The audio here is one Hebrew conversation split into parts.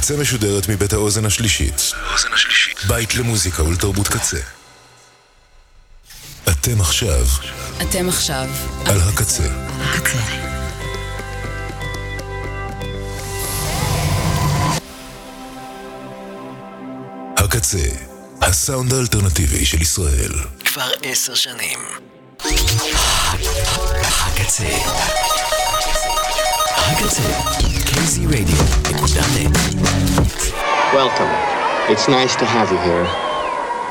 הקצה משודרת מבית האוזן השלישית. בית למוזיקה ולתרבות קצה. אתם עכשיו אתם עכשיו על הקצה. הקצה. הקצה, הסאונד האלטרנטיבי של ישראל. כבר עשר שנים. הקצה. הקצה. kzradio.net. Welcome. It's nice to have you here.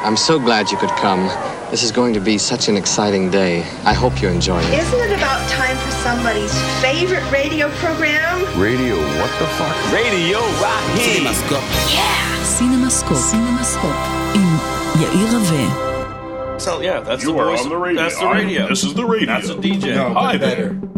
I'm so glad you could come. This is going to be such an exciting day. I hope you enjoy it. Isn't it about time for somebody's favorite radio program? Radio, what the fuck? Radio Rocky. Cinemascope. Yeah. Cinemascope. Cinemascope. In Yair Rave. So yeah, that's you the voice. On the radio. That's the radio. I'm, this is the radio. That's a DJ. No, Hi better. there.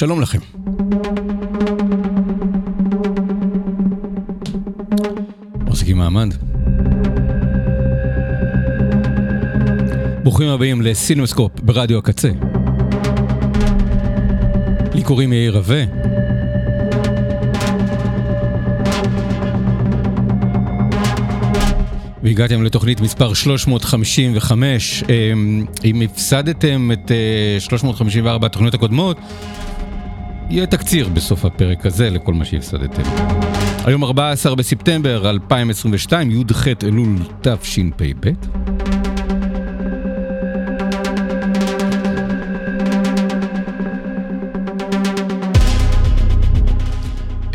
שלום לכם. מחזיקים מעמד. ברוכים הבאים לסינמסקופ ברדיו הקצה. לי קוראים יאיר רווה. והגעתם לתוכנית מספר 355. אמ, אם הפסדתם את אה, 354 התוכניות הקודמות, יהיה תקציר בסוף הפרק הזה לכל מה שהפסדתם. היום 14 בספטמבר 2022, י"ח אלול תשפ"ב.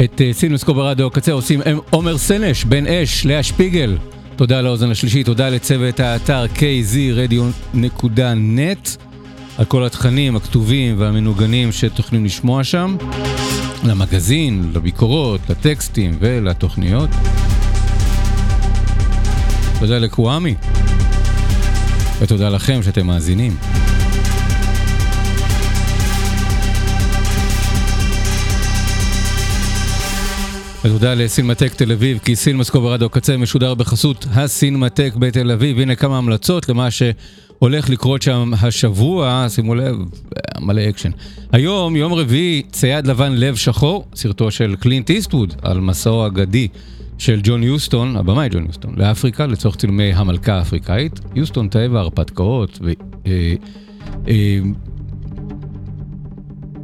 את אה, סינוסקופ ברדיו הקצה עושים עומר סנש, בן אש, לאה שפיגל. תודה לאוזן השלישית, תודה לצוות האתר kzradio.net על כל התכנים הכתובים והמנוגנים שתוכלים לשמוע שם, למגזין, לביקורות, לטקסטים ולתוכניות. תודה לקוואמי, ותודה לכם שאתם מאזינים. ותודה לסינמטק תל אביב, כי סינמסקו ברדיו קצה משודר בחסות הסינמטק בתל אביב. הנה כמה המלצות למה שהולך לקרות שם השבוע, שימו לב, מלא אקשן. היום, יום רביעי, צייד לבן לב שחור, סרטו של קלינט איסטווד על מסעו האגדי של ג'ון יוסטון, הבמאי ג'ון יוסטון, לאפריקה, לצורך צילומי המלכה האפריקאית. יוסטון תאב ההרפתקאות, ו... אה, אה,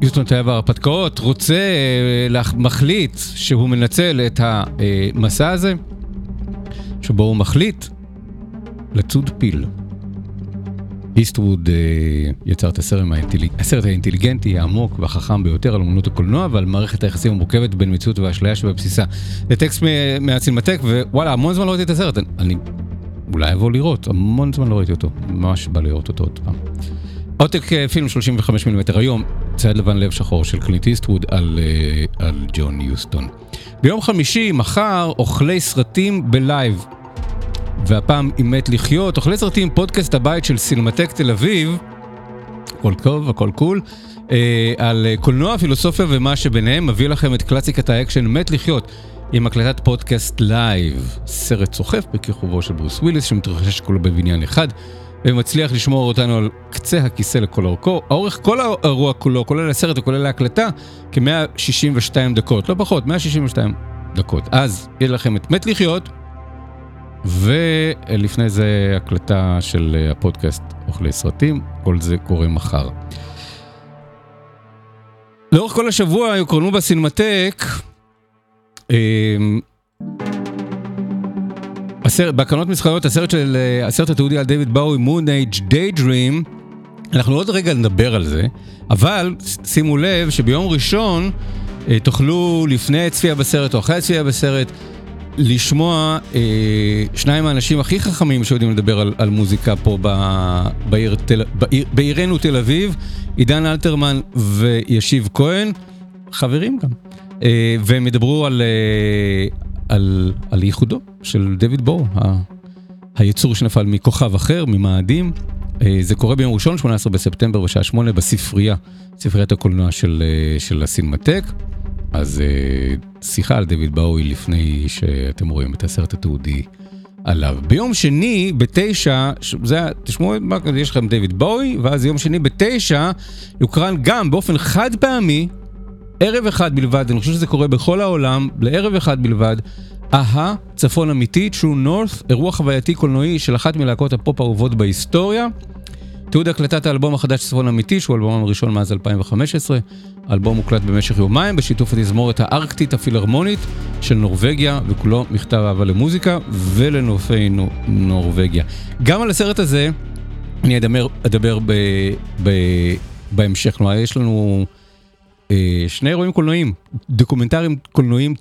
יוסטון תאב ההרפתקאות רוצה, אה, מחליט שהוא מנצל את המסע הזה, שבו הוא מחליט לצוד פיל. איסטווד אה, יצר את הסרט. הסרט האינטליגנטי, העמוק והחכם ביותר על אמנות הקולנוע ועל מערכת היחסים המורכבת בין מציאות והאשליה שבבסיסה. זה טקסט מהצינמטק, ווואלה, המון זמן לא ראיתי את הסרט. אני, אני אולי אבוא לראות, המון זמן לא ראיתי אותו. ממש בא לראות אותו עוד פעם. עותק אה, פילם 35 מילימטר היום, צייד לבן לב שחור של קלינט איסטווד על, אה, על ג'ון יוסטון. ביום חמישי, מחר, אוכלי סרטים בלייב. והפעם עם מת לחיות, אוכלי סרטים, פודקאסט הבית של סינמטק תל אביב, הכל טוב, הכל קול, אה, על קולנוע, פילוסופיה ומה שביניהם, מביא לכם את קלאסיקת האקשן מת לחיות. עם הקלטת פודקאסט לייב, סרט סוחף בכיכובו של ברוס וויליס שמתרחש כולו בבניין אחד ומצליח לשמור אותנו על קצה הכיסא לכל אורכו. האורך של האירוע כולו, כולל הסרט וכולל ההקלטה, כ-162 דקות, לא פחות, 162 דקות. אז יהיה לכם את מת לחיות, ולפני זה הקלטה של אה, הפודקאסט אוכלי סרטים, כל זה קורה מחר. לאורך כל השבוע יוקרנו בסינמטק הסרט, בהקרנות מסחריות, הסרט של, אה, הסרט התיעודי על דיוויד באוי, מון אייג' דיידרים, אנחנו עוד רגע נדבר על זה, אבל שימו לב שביום ראשון אה, תוכלו לפני צפייה בסרט או אחרי הצפייה בסרט לשמוע אה, שניים מהאנשים הכי חכמים שיודעים לדבר על, על מוזיקה פה ב, בעיר, תל, בעיר, בעירנו תל אביב, עידן אלתרמן וישיב כהן, חברים גם. אה, והם ידברו על, אה, על, על ייחודו של דויד בור, ה- היצור שנפל מכוכב אחר, ממאדים, אה, זה קורה ביום ראשון, 18 בספטמבר בשעה 8 בספרייה, ספריית הקולנוע של, אה, של הסינמטק. אז אה, שיחה על דויד באוי לפני שאתם רואים את הסרט התיעודי עליו. ביום שני, בתשע, זה, תשמעו, יש לכם דויד באוי, ואז יום שני בתשע, יוקרן גם באופן חד פעמי, ערב אחד בלבד, אני חושב שזה קורה בכל העולם, לערב אחד בלבד, אהה, צפון אמיתי, True North, אירוע חווייתי קולנועי של אחת מלהקות הפופ האהובות בהיסטוריה. תיעוד הקלטת האלבום החדש צפון אמיתי, שהוא האלבום הראשון מאז 2015. האלבום הוקלט במשך יומיים בשיתוף התזמורת הארקטית הפילהרמונית של נורבגיה, וכולו מכתב אהבה למוזיקה ולנופי נו- נורבגיה. גם על הסרט הזה אני אדבר, אדבר ב, ב, בהמשך. כלומר, יש לנו אה, שני אירועים קולנועיים, דוקומנטריים קולנועיים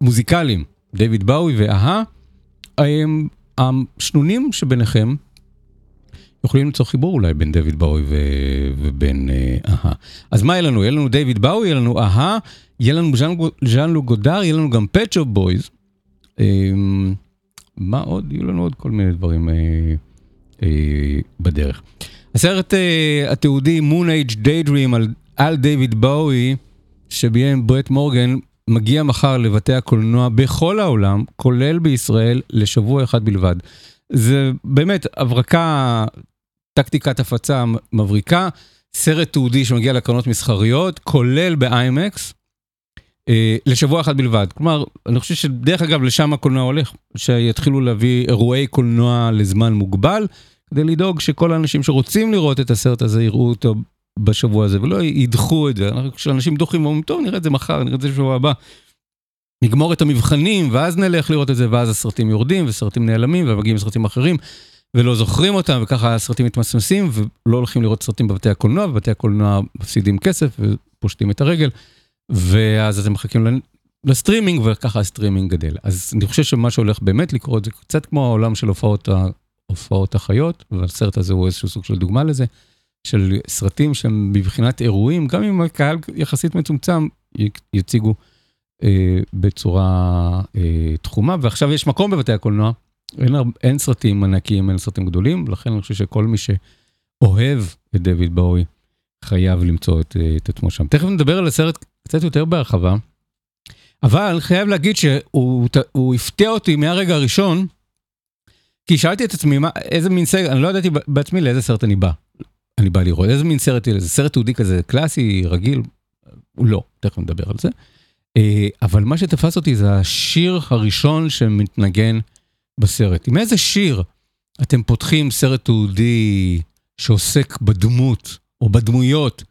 מוזיקליים, דיוויד באוי ו-a-ha. השנונים שביניכם יכולים למצוא חיבור אולי בין דיוויד באוי. ובין אה, a-ha. אז מה יהיה לנו? יהיה לנו דיוויד באוי, יהיה לנו a-ha, יהיה לנו ז'אן-לוק גודאר, יהיה לנו גם Shop Boys. אמ, מה עוד? יהיו לנו עוד כל מיני דברים אה, אה, בדרך. הסרט התיעודי Moon Age Daydream על, דיוויד באוי, שביים ברט מורגן, מגיע מחר לבתי הקולנוע בכל העולם, כולל בישראל, לשבוע אחד בלבד. זה באמת הברקה, טקטיקת הפצה מבריקה, סרט תיעודי שמגיע לקרנות מסחריות, כולל באיימקס, אה, לשבוע אחד בלבד. כלומר, אני חושב שדרך אגב, לשם הקולנוע הולך, שיתחילו להביא אירועי קולנוע לזמן מוגבל, כדי לדאוג שכל האנשים שרוצים לראות את הסרט הזה יראו אותו בשבוע הזה, ולא ידחו את זה. כשאנשים דוחים ואומרים, טוב, נראה את זה מחר, נראה את זה בשבוע הבא. נגמור את המבחנים, ואז נלך לראות את זה, ואז הסרטים יורדים, וסרטים נעלמים, ומגיעים סרטים אחרים, ולא זוכרים אותם, וככה הסרטים מתמסמסים, ולא הולכים לראות סרטים בבתי הקולנוע, ובתי הקולנוע מפסידים כסף, ופושטים את הרגל, ואז אתם מחכים לסטרימינג, וככה הסטרימינג גדל. אז אני חושב שמה שהולך באמת לקרות, זה קצת כמו העולם של הופעות, הופעות החיות, והסרט הזה הוא איזשהו סוג של דוגמה לזה, של סרטים שהם מבחינת אירועים, גם אם הקהל יחסית מצומצם, יציגו אה, בצורה אה, תחומה, ועכשיו יש מקום בבתי הקולנוע, אין, אין סרטים ענקיים, אין סרטים גדולים, לכן אני חושב שכל מי שאוהב את דויד באוי חייב למצוא את, אה, את עצמו שם. תכף נדבר על הסרט קצת יותר בהרחבה, אבל אני חייב להגיד שהוא הפתיע אותי מהרגע הראשון, כי שאלתי את עצמי, מה, איזה מין סרט, אני לא ידעתי בעצמי לאיזה סרט אני בא. אני בא לראות, איזה מין סרט, זה סרט תיעודי כזה קלאסי, רגיל? הוא לא, תכף נדבר על זה. אה, אבל מה שתפס אותי זה השיר הראשון שמתנגן בסרט. עם איזה שיר אתם פותחים סרט תיעודי שעוסק בדמות או בדמויות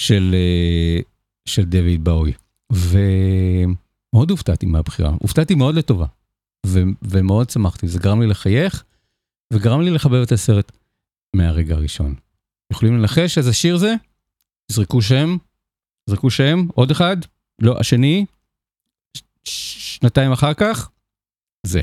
של, אה, של דויד באוי? ומאוד הופתעתי מהבחירה, הופתעתי מאוד לטובה, ו- ומאוד שמחתי, זה גרם לי לחייך וגרם לי לחבב את הסרט מהרגע הראשון. יכולים לנחש איזה שיר זה? זרקו שם, זרקו שם, עוד אחד, לא, השני, ש- שנתיים אחר כך, זה.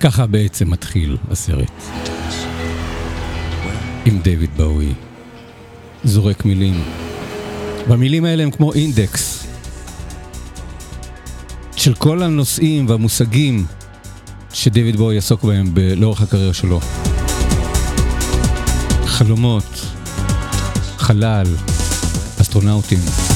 ככה בעצם מתחיל הסרט. עם דיוויד באוי. זורק מילים. והמילים האלה הם כמו אינדקס של כל הנושאים והמושגים שדיוויד בוי יעסוק בהם לאורך הקריירה שלו. חלומות, חלל, אסטרונאוטים.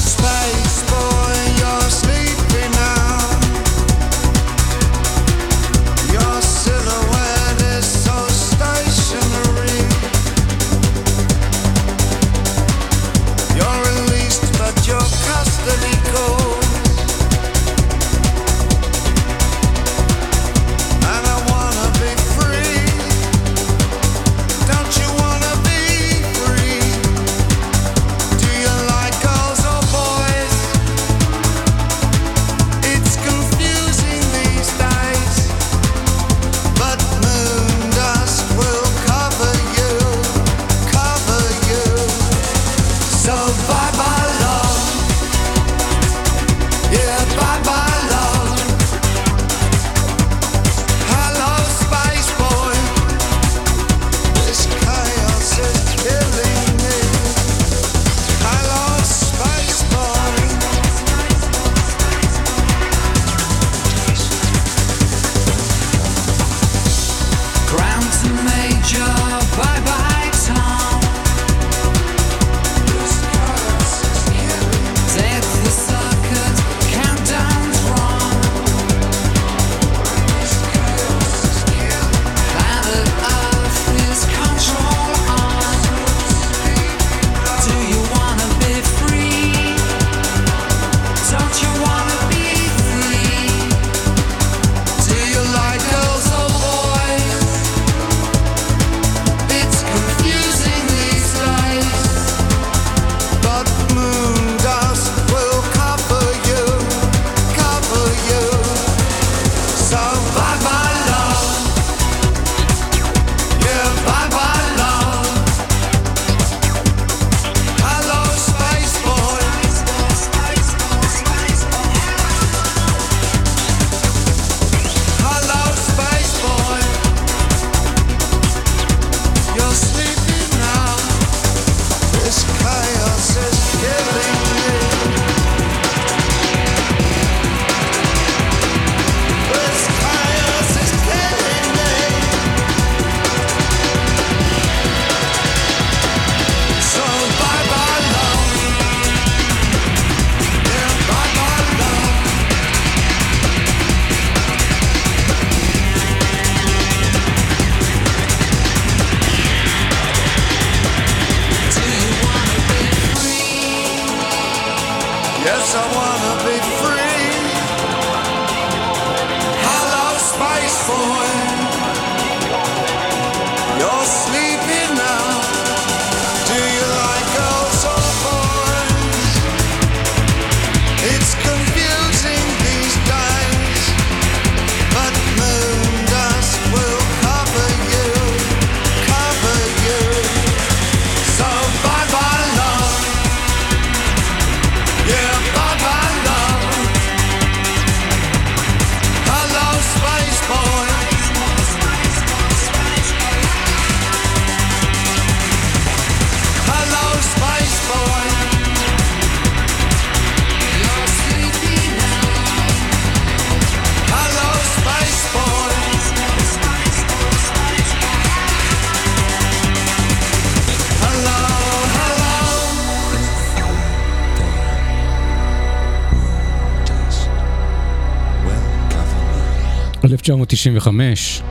1995,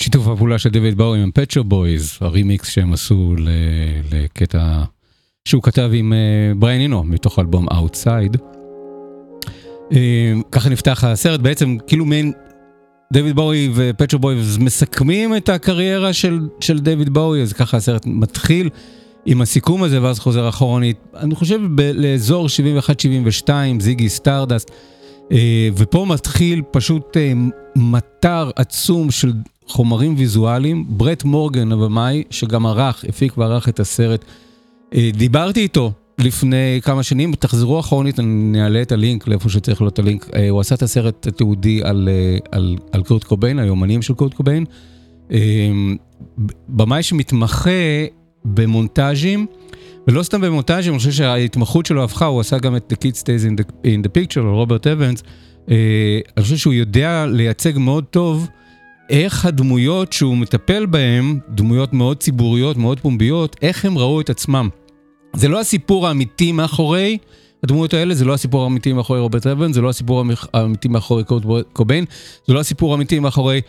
שיתוף הפעולה של דויד בואי עם Pet Shop Boys, הרימיקס שהם עשו ל- לקטע שהוא כתב עם אה, בריאן אינו מתוך האלבום Outside. אה, ככה נפתח הסרט, בעצם כאילו מעין דויד בואי ו Pet Shop Boys מסכמים את הקריירה של, של דויד בואי, אז ככה הסרט מתחיל עם הסיכום הזה ואז חוזר אחורנית, אני חושב ב- לאזור 71-72, זיגי סטארדסט. אה, ופה מתחיל פשוט אה, מטר עצום של חומרים ויזואליים. ברט מורגן הבמאי, שגם ערך, הפיק וערך את הסרט, אה, דיברתי איתו לפני כמה שנים, תחזרו אחורנית, אני אעלה את הלינק לאיפה שצריך להיות הלינק. הוא עשה את הסרט התיעודי על, על, על קורט קוביין, היומנים של קורט קוביין. במאי שמתמחה במונטאז'ים. ולא סתם במונטאז'ים, אני חושב שההתמחות שלו הפכה, הוא עשה גם את The Kid Stays in the, in the Picture, על רוברט אבנס. אה, אני חושב שהוא יודע לייצג מאוד טוב איך הדמויות שהוא מטפל בהן, דמויות מאוד ציבוריות, מאוד פומביות, איך הם ראו את עצמם. זה לא הסיפור האמיתי מאחורי הדמויות האלה, זה לא הסיפור האמיתי מאחורי רוברט אבנס, זה לא הסיפור האמיתי מאחורי קוביין, זה לא הסיפור האמיתי מאחורי...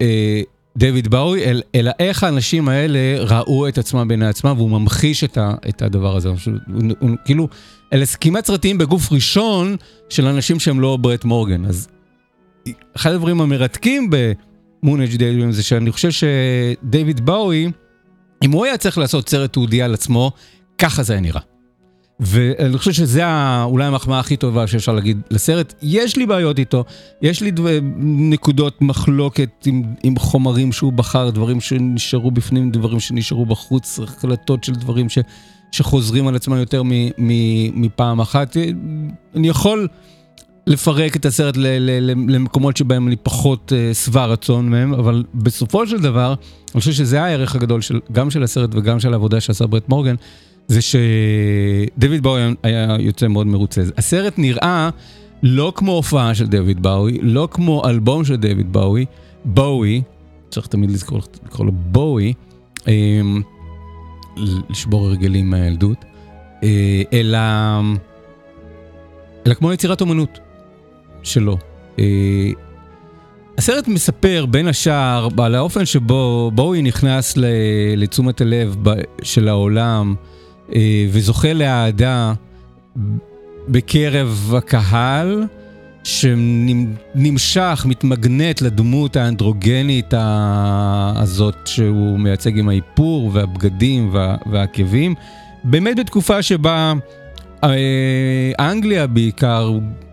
אה, דויד באוי, אל, אלא איך האנשים האלה ראו את עצמם בעיני עצמם, והוא ממחיש את, ה, את הדבר הזה. הוא, הוא, הוא, כאילו, אלה כמעט סרטים בגוף ראשון של אנשים שהם לא ברט מורגן. אז אחד הדברים המרתקים במונג' דיילויים זה שאני חושב שדויד באוי, אם הוא היה צריך לעשות סרט תעודי על עצמו, ככה זה היה נראה. ואני חושב שזה אולי המחמאה הכי טובה שאפשר להגיד לסרט. יש לי בעיות איתו, יש לי דו, נקודות מחלוקת עם, עם חומרים שהוא בחר, דברים שנשארו בפנים, דברים שנשארו בחוץ, החלטות של דברים ש, שחוזרים על עצמם יותר מ, מ, מפעם אחת. אני יכול לפרק את הסרט ל, ל, ל, למקומות שבהם אני פחות uh, שבע רצון מהם, אבל בסופו של דבר, אני חושב שזה הערך הגדול של, גם של הסרט וגם של העבודה שעשה ברט מורגן. זה שדויד באוי היה יוצא מאוד מרוצה. הסרט נראה לא כמו הופעה של דויד באוי, לא כמו אלבום של דויד באוי, בואי, צריך תמיד לזכור לקרוא לו בואי, אה, לשבור הרגלים מהילדות, אה, אלא, אלא כמו יצירת אומנות שלו. אה, הסרט מספר בין השאר על האופן שבו בואי נכנס לתשומת הלב של העולם, וזוכה לאהדה בקרב הקהל, שנמשך, מתמגנט לדמות האנדרוגנית הזאת שהוא מייצג עם האיפור והבגדים וה- והעקבים. באמת בתקופה שבה אה, אנגליה בעיקר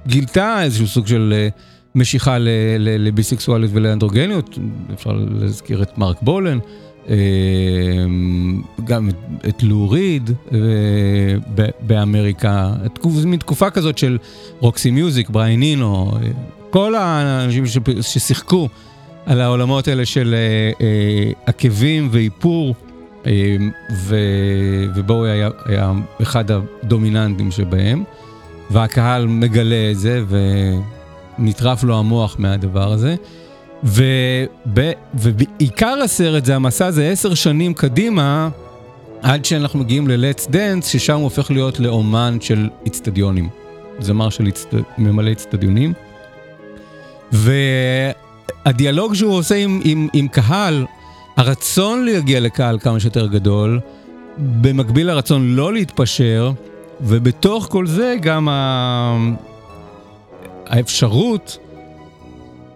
גילתה איזשהו סוג של אה, משיכה לביסקסואליות ולאנדרוגניות, אפשר להזכיר את מרק בולן. אה, גם את- לוריד אה, באמריקה, תקופ- זו מין תקופה כזאת של רוקסי מיוזיק, בריין נינו, אה, כל האנשים ששיחקו על העולמות האלה של אה, עקבים ואיפור, ובואי היה, היה אחד הדומיננטים שבהם, והקהל מגלה את זה ונטרף לו המוח מהדבר הזה. וב, ובעיקר הסרט זה המסע הזה עשר שנים קדימה, עד שאנחנו מגיעים ל-Let's Dance, ששם הוא הופך להיות לאומן של איצטדיונים. זמר של איצט... ממלא איצטדיונים. והדיאלוג שהוא עושה עם, עם, עם קהל, הרצון להגיע לקהל כמה שיותר גדול, במקביל לרצון לא להתפשר, ובתוך כל זה גם ה... האפשרות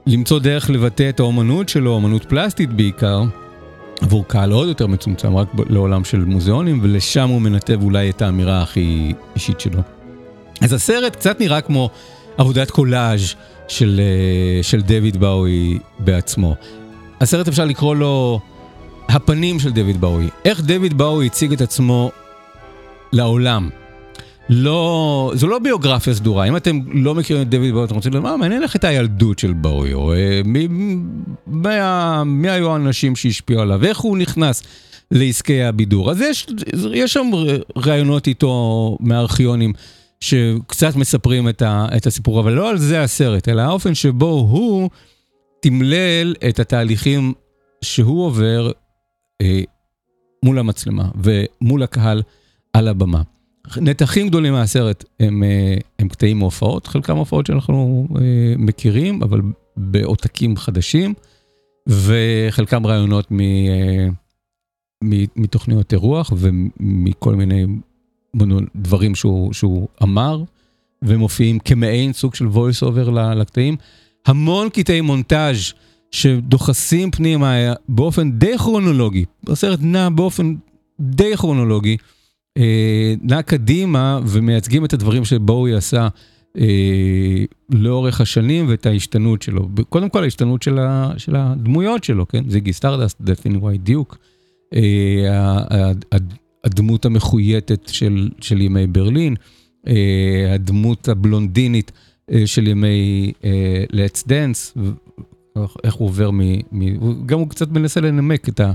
למצוא דרך לבטא את האומנות שלו, אומנות פלסטית בעיקר, עבור קהל עוד יותר מצומצם, רק לעולם של מוזיאונים, ולשם הוא מנתב אולי את האמירה הכי אישית שלו. אז הסרט קצת נראה כמו עבודת קולאז' של, אה, של דויד באוי בעצמו. הסרט אפשר לקרוא לו הפנים של דויד באוי. איך דויד באוי הציג את עצמו לעולם. לא, זו לא ביוגרפיה סדורה, אם אתם לא מכירים את דויד באוי, אתם רוצים לדעת, מעניין איך הייתה הילדות של באוי, או אה, מי, מי, מי היו האנשים שהשפיעו עליו, איך הוא נכנס לעסקי הבידור. אז יש, יש שם ראיונות איתו מהארכיונים שקצת מספרים את, ה, את הסיפור, אבל לא על זה הסרט, אלא האופן שבו הוא תמלל את התהליכים שהוא עובר אה, מול המצלמה ומול הקהל על הבמה. נתחים גדולים מהסרט הם, אה, הם קטעים מהופעות, חלקם הופעות שאנחנו אה, מכירים, אבל בעותקים חדשים, וחלקם רעיונות מ, אה, מ, מתוכניות אירוח ומכל מיני דברים שהוא, שהוא אמר, ומופיעים כמעין סוג של voice over לקטעים. המון קטעי מונטאז' שדוחסים פנימה באופן די כרונולוגי, הסרט נע באופן די כרונולוגי, נע קדימה ומייצגים את הדברים שבואי עשה אה, לאורך השנים ואת ההשתנות שלו. קודם כל ההשתנות של, ה, של הדמויות שלו, כן? זיגי סטארדסט, The Thin White Duke, אה, הדמות המחויטת של, של ימי ברלין, אה, הדמות הבלונדינית אה, של ימי אה, Let's Dance, איך הוא עובר מ... מ גם הוא קצת מנסה לנמק את, ה,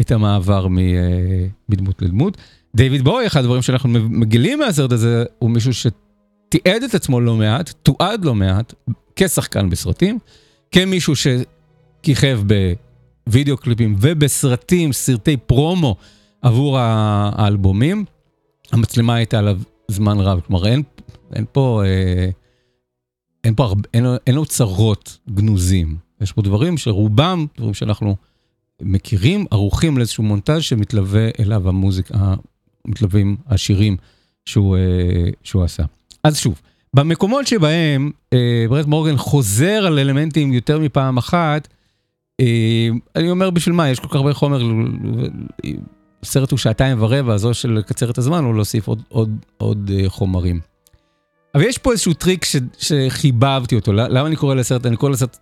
את המעבר אה, מדמות לדמות. דיוויד בואי, אחד הדברים שאנחנו מגלים מהסרט הזה, הוא מישהו שתיעד את עצמו לא מעט, תועד לא מעט, כשחקן בסרטים, כמישהו שכיכב בווידאו קליפים ובסרטים, סרטי פרומו עבור האלבומים. המצלמה הייתה עליו זמן רב, כלומר אין, אין פה, אה, אין פה הרבה, אין, אין אוצרות גנוזים. יש פה דברים שרובם, דברים שאנחנו מכירים, ערוכים לאיזשהו מונטאז' שמתלווה אליו המוזיקה, מתלווים השירים שהוא, אה, שהוא עשה. אז שוב, במקומות שבהם אה, ברט מורגן חוזר על אלמנטים יותר מפעם אחת, אה, אני אומר בשביל מה, יש כל כך הרבה חומר, הסרט הוא שעתיים ורבע, אז או של לקצר את הזמן או להוסיף עוד, עוד, עוד אה, חומרים. אבל יש פה איזשהו טריק ש, שחיבבתי אותו, למה אני קורא לסרט, אני קורא לסרט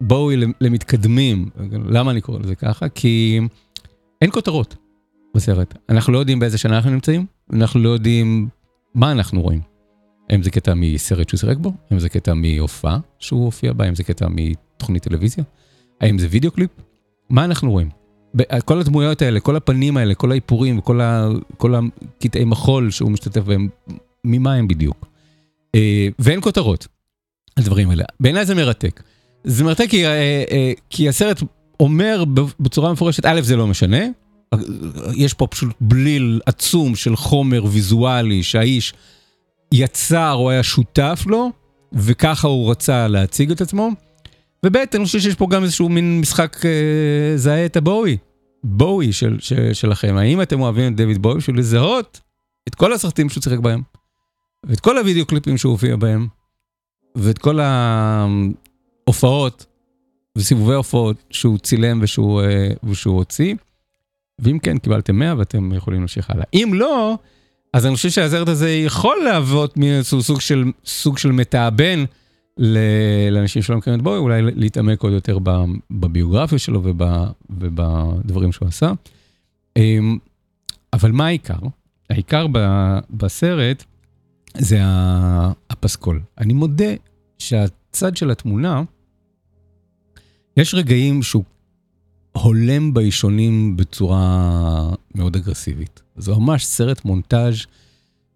בואי למתקדמים, למה אני קורא לזה ככה? כי אין כותרות בסרט, אנחנו לא יודעים באיזה שנה אנחנו נמצאים, אנחנו לא יודעים מה אנחנו רואים. האם זה קטע מסרט שהוא שיחק בו? האם זה קטע מהופעה שהוא הופיע בה? האם זה קטע מתוכנית טלוויזיה? האם זה וידאו קליפ? מה אנחנו רואים? כל הדמויות האלה, כל הפנים האלה, כל האיפורים, כל הקטעי מחול שהוא משתתף בהם, ממה הם בדיוק? אה, ואין כותרות על דברים האלה. בעיניי זה מרתק. זה מרתק כי, אה, אה, כי הסרט אומר בצורה מפורשת, א', זה לא משנה, יש פה פשוט בליל עצום של חומר ויזואלי שהאיש יצר או היה שותף לו, וככה הוא רצה להציג את עצמו. וב' אני חושב שיש פה גם איזשהו מין משחק אה, זהה את הבואי, בואי של, של, שלכם. האם אתם אוהבים את דויד בואי בשביל לזהות את כל הסרטים שהוא שיחק בהם, ואת כל הוידאו קליפים שהוא הופיע בהם, ואת כל ההופעות וסיבובי הופעות שהוא צילם ושהוא, אה, ושהוא הוציא. ואם כן, קיבלתם 100 ואתם יכולים להמשיך הלאה. אם לא, אז אני חושב שהסרט הזה יכול להוות מאיזשהו סוג של, סוג של מתאבן לאנשים שלא מכירים את בואי, אולי להתעמק עוד יותר בביוגרפיה שלו וב, ובדברים שהוא עשה. אמ, אבל מה העיקר? העיקר בסרט זה הפסקול. אני מודה שהצד של התמונה, יש רגעים שהוא הולם באישונים בצורה מאוד אגרסיבית. זה ממש סרט מונטאז'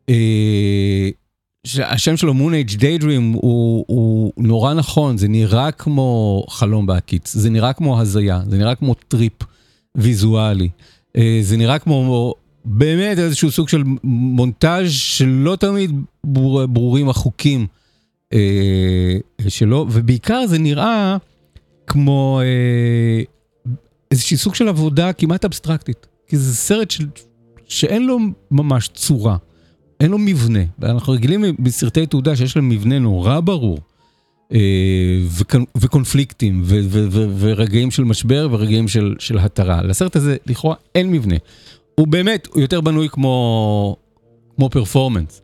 אה, שהשם שלו Moonage Daydream הוא, הוא נורא נכון, זה נראה כמו חלום בהקיץ, זה נראה כמו הזיה, זה נראה כמו טריפ ויזואלי, אה, זה נראה כמו באמת איזשהו סוג של מונטאז' שלא תמיד בור, ברורים החוקים אה, שלו, ובעיקר זה נראה כמו אה, איזשהו סוג של עבודה כמעט אבסטרקטית, כי זה סרט של, שאין לו ממש צורה. אין לו מבנה. אנחנו רגילים בסרטי תעודה שיש להם מבנה נורא ברור. אה, וקונ- וקונפליקטים, ו- ו- ו- ורגעים של משבר ורגעים של, של התרה. לסרט הזה לכאורה אין מבנה. הוא באמת, הוא יותר בנוי כמו, כמו פרפורמנס.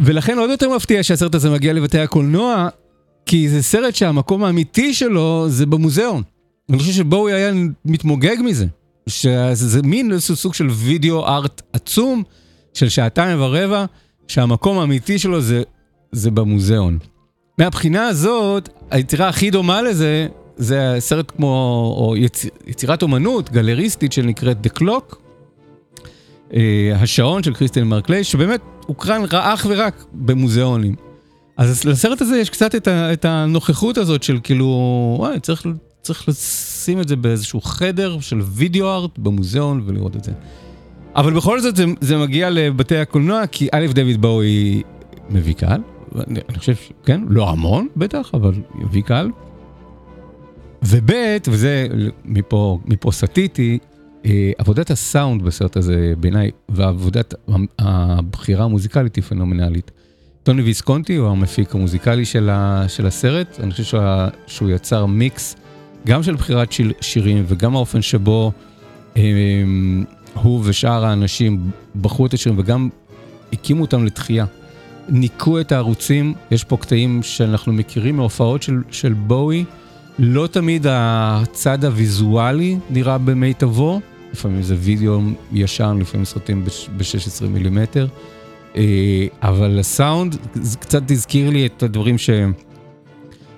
ולכן עוד יותר מפתיע שהסרט הזה מגיע לבתי הקולנוע, כי זה סרט שהמקום האמיתי שלו זה במוזיאון. אני חושב שבואי היה מתמוגג מזה. שזה מין איזשהו סוג של וידאו ארט עצום, של שעתיים ורבע, שהמקום האמיתי שלו זה, זה במוזיאון. מהבחינה הזאת, היצירה הכי דומה לזה, זה סרט כמו, או יצ, יצירת אומנות גלריסטית שנקראת The Clock, אה, השעון של קריסטין מרקלי, שבאמת הוקרן אך ורק במוזיאונים. אז לסרט הזה יש קצת את, ה, את הנוכחות הזאת של כאילו, וואי, צריך, צריך לשים את זה באיזשהו חדר של וידאו ארט במוזיאון ולראות את זה. אבל בכל זאת זה, זה מגיע לבתי הקולנוע, כי א', דויד בואי מביא קהל, אני, אני חושב, כן, לא המון בטח, אבל מביא קהל. וב', וזה מפה, מפה סטיתי, אה, עבודת הסאונד בסרט הזה בעיניי, ועבודת הבחירה המוזיקלית היא פנומנלית. טוני ויסקונטי הוא המפיק המוזיקלי של, ה, של הסרט, אני חושב שהוא, שהוא יצר מיקס גם של בחירת שיר, שירים וגם האופן שבו אה, הוא ושאר האנשים בחרו את השירים וגם הקימו אותם לתחייה. ניקו את הערוצים, יש פה קטעים שאנחנו מכירים מהופעות של, של בואי, לא תמיד הצד הוויזואלי נראה במיטבו, לפעמים זה וידאו ישן, לפעמים סרטים ב-16 מילימטר, אה, אבל הסאונד, קצת הזכיר לי את הדברים ש...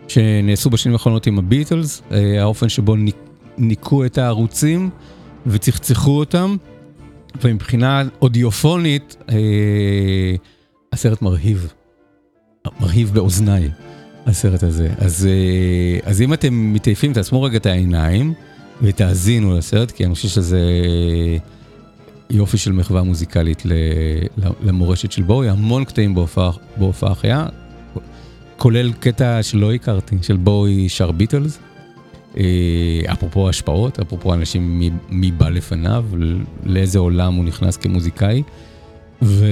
שנעשו בשנים האחרונות עם הביטלס, אה, האופן שבו ניק- ניקו את הערוצים וצחצחו אותם, ומבחינה אודיופונית, אה, הסרט מרהיב, מרהיב באוזניי, הסרט הזה. אז, אה, אז אם אתם מתעייפים, תעצמו רגע את העיניים ותאזינו לסרט, כי אני חושב שזה יופי של מחווה מוזיקלית למורשת של בואי, המון קטעים בהופעה חיה, כולל קטע שלא הכרתי, של בואי שר ביטלס. אה, אפרופו השפעות, אפרופו אנשים מי, בא לפניו, לאיזה עולם הוא נכנס כמוזיקאי. ו...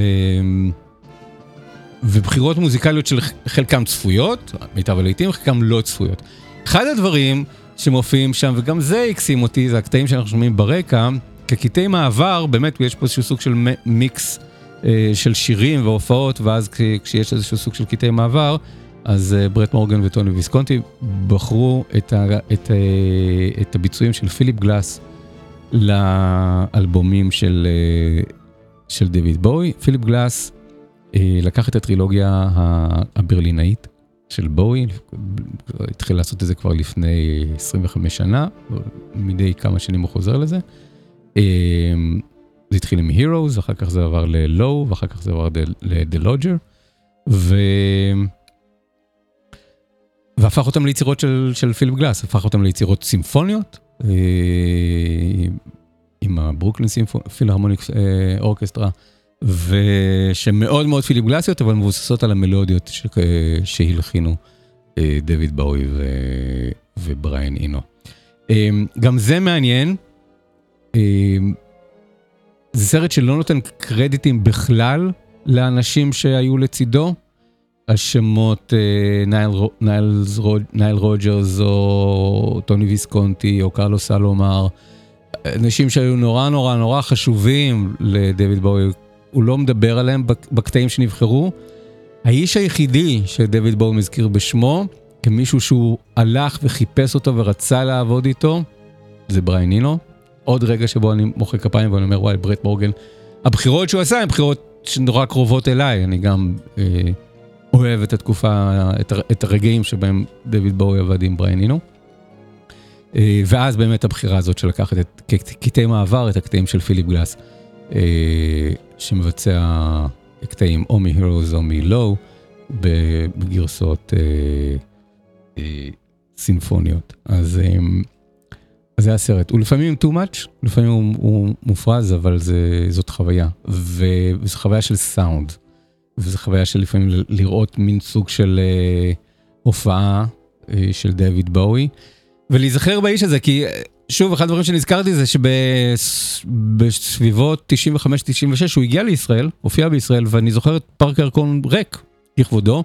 ובחירות מוזיקליות של חלקם צפויות, מיטב הלעיתים, חלקם לא צפויות. אחד הדברים שמופיעים שם, וגם זה הקסים אותי, זה הקטעים שאנחנו שומעים ברקע, כקטעי מעבר, באמת יש פה איזשהו סוג של מיקס אה, של שירים והופעות, ואז כש- כשיש איזשהו סוג של קטעי מעבר, אז אה, ברט מורגן וטוני ויסקונטי בחרו את, ה, את, אה, את הביצועים של פיליפ גלאס לאלבומים של, אה, של דויד בואי. פיליפ גלאס לקח את הטרילוגיה הברלינאית של בואי, התחיל לעשות את זה כבר לפני 25 שנה, מדי כמה שנים הוא חוזר לזה. זה התחיל עם Heroes, אחר כך זה עבר ל-Low, ואחר כך זה עבר ל-The Lodger, ו... והפך אותם ליצירות של, של פיליפ גלאס, הפך אותם ליצירות סימפוניות, אה, עם הברוקלין פילהרמוניק אה, אורקסטרה, ושמאוד מאוד פיליפ גלאסיות, אבל מבוססות על המלודיות ש, אה, שהלחינו אה, דויד באוי ו, ובריאן אינו. אה, גם זה מעניין, אה, זה סרט שלא נותן קרדיטים בכלל לאנשים שהיו לצידו. השמות אה, נייל רוג'רס או טוני ויסקונטי או קרלוס אלומר, אנשים שהיו נורא נורא נורא חשובים לדויד בואי, הוא לא מדבר עליהם בק- בקטעים שנבחרו. האיש היחידי שדויד בואי מזכיר בשמו, כמישהו שהוא הלך וחיפש אותו ורצה לעבוד איתו, זה בריין נינו. עוד רגע שבו אני מוחא כפיים ואני אומר וואי ברט מורגן. הבחירות שהוא עשה הן בחירות שנורא קרובות אליי, אני גם אה, אוהב את התקופה, את, את הרגעים שבהם דויד בואי עבד עם בריין נינו. אה, ואז באמת הבחירה הזאת של לקחת את קטעי מעבר, את הקטעים של פיליפ גלאס, אה, שמבצע קטעים או מ-Heroes או מ-Low, בגרסות אה, סימפוניות. אז, אז זה הסרט. הוא לפעמים too much, לפעמים הוא, הוא מופרז, אבל זה, זאת חוויה. וזו חוויה של סאונד. וזו חוויה של לפעמים לראות מין סוג של אה, הופעה אה, של דויד בואי. ולהיזכר באיש הזה, כי אה, שוב, אחד הדברים שנזכרתי זה שבסביבות 95-96 הוא הגיע לישראל, הופיע בישראל, ואני זוכר את פארק הירקון ריק לכבודו.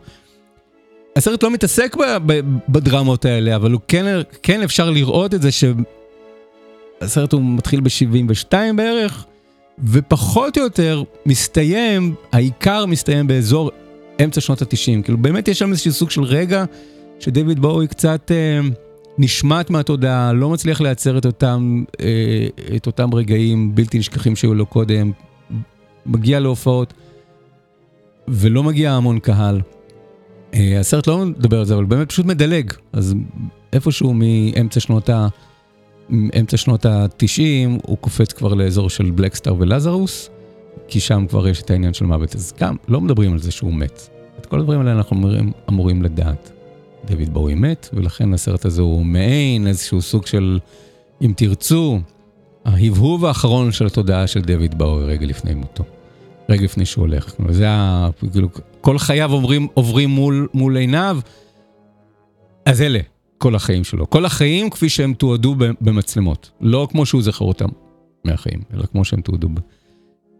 הסרט לא מתעסק ב- ב- בדרמות האלה, אבל הוא כן, כן אפשר לראות את זה שהסרט הוא מתחיל ב-72 בערך, ופחות או יותר מסתיים, העיקר מסתיים באזור אמצע שנות ה-90. כאילו באמת יש שם איזשהו סוג של רגע שדויד בואי קצת אה, נשמט מהתודעה, לא מצליח לייצר את אותם, אה, את אותם רגעים בלתי נשכחים שהיו לו קודם, מגיע להופעות ולא מגיע המון קהל. אה, הסרט לא מדבר על זה, אבל באמת פשוט מדלג. אז איפשהו מאמצע שנות ה... אמצע שנות ה-90 הוא קופץ כבר לאזור של בלקסטאר ולזרוס, כי שם כבר יש את העניין של מוות. אז גם לא מדברים על זה שהוא מת. את כל הדברים האלה אנחנו אמורים, אמורים לדעת. דויד בואי מת, ולכן הסרט הזה הוא מעין איזשהו סוג של, אם תרצו, ההבהוב האחרון של התודעה של דויד באוי רגע לפני מותו. רגע לפני שהוא הולך. זה ה... כאילו, כל חייו עוברים, עוברים מול, מול עיניו, אז אלה, כל החיים שלו. כל החיים כפי שהם תועדו במצלמות. לא כמו שהוא זכר אותם מהחיים, אלא כמו שהם תועדו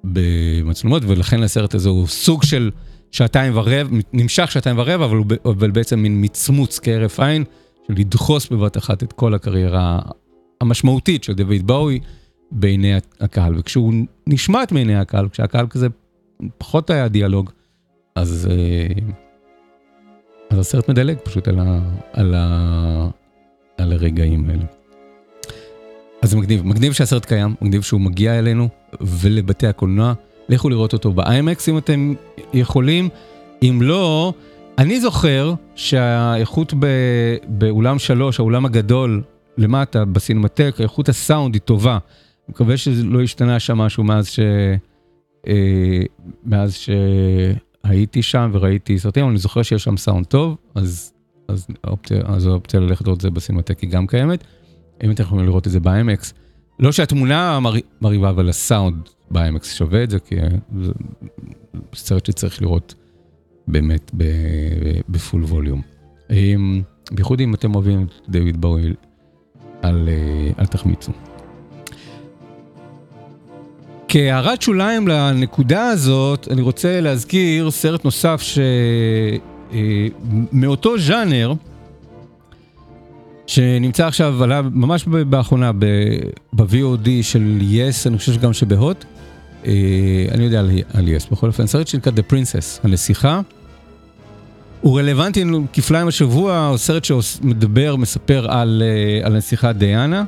במצלמות, ולכן הסרט הזה הוא סוג של שעתיים ורבע, נמשך שעתיים ורבע, אבל אבל בעצם מין מצמוץ כהרף עין, של לדחוס בבת אחת את כל הקריירה המשמעותית של דויד באוי בעיני הקהל. וכשהוא נשמט מעיני הקהל, כשהקהל כזה פחות היה דיאלוג, אז, אה, אז הסרט מדלג פשוט על, ה, על, ה, על הרגעים האלה. אז זה מגניב, מגניב שהסרט קיים, מגניב שהוא מגיע אלינו ולבתי הקולנוע. לכו לראות אותו באיימקס אם אתם יכולים. אם לא, אני זוכר שהאיכות ב, באולם שלוש, האולם הגדול למטה בסינמטק, איכות הסאונד היא טובה. אני מקווה שלא השתנה שם משהו מאז ש... אה, מאז שהייתי שם וראיתי סרטים, אני זוכר שיש שם סאונד טוב, אז, אז, האופציה, אז האופציה ללכת לראות את זה בסינמטק היא גם קיימת. אם אתם יכולים לראות את זה ב-IMX, לא שהתמונה מר... מרהיבה, אבל הסאונד ב-IMX שווה את זה, כי זה סרט שצריך לראות באמת. בפול ווליום. אמ, בייחוד אם אתם אוהבים את דיוויד באוי, אל, אה, תחמיצו. כהערת שוליים לנקודה הזאת, אני רוצה להזכיר סרט נוסף שמאותו ז'אנר, שנמצא עכשיו, עלה ממש באחרונה ב-VOD של יס, אני חושב שגם שבהוט. אה, אני יודע על יס, בכל אופן, סרט שנקרא The Princess, הנסיכה. הוא רלוונטי כפליים השבוע, הוא סרט שמדבר, מספר על, אה, על הנסיכה דיאנה.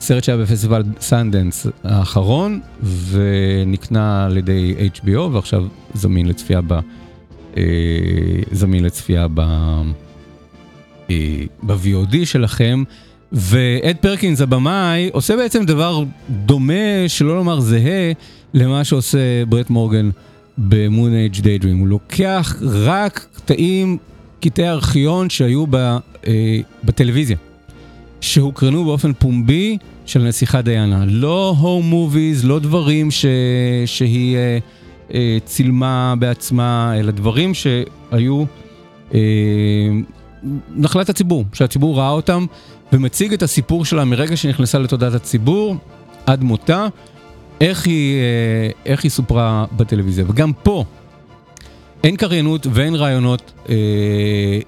סרט שהיה בפסטיבל סנדנס האחרון, ונקנה על ידי HBO, ועכשיו זמין לצפייה ב... אה, זמין לצפייה ב... ב-VOD שלכם, ואד פרקינס הבמאי עושה בעצם דבר דומה, שלא לומר זהה, למה שעושה ברט מורגן במון אייג' דיידרים. הוא לוקח רק קטעים, קטעי ארכיון שהיו ב, אה, בטלוויזיה, שהוקרנו באופן פומבי של נסיכה דיאנה. לא הום מוביז, לא דברים ש, שהיא אה, אה, צילמה בעצמה, אלא דברים שהיו... אה, נחלת הציבור, שהציבור ראה אותם ומציג את הסיפור שלה מרגע שנכנסה לתודעת הציבור עד מותה, איך היא, איך היא סופרה בטלוויזיה. וגם פה אין קריינות ואין רעיונות אה,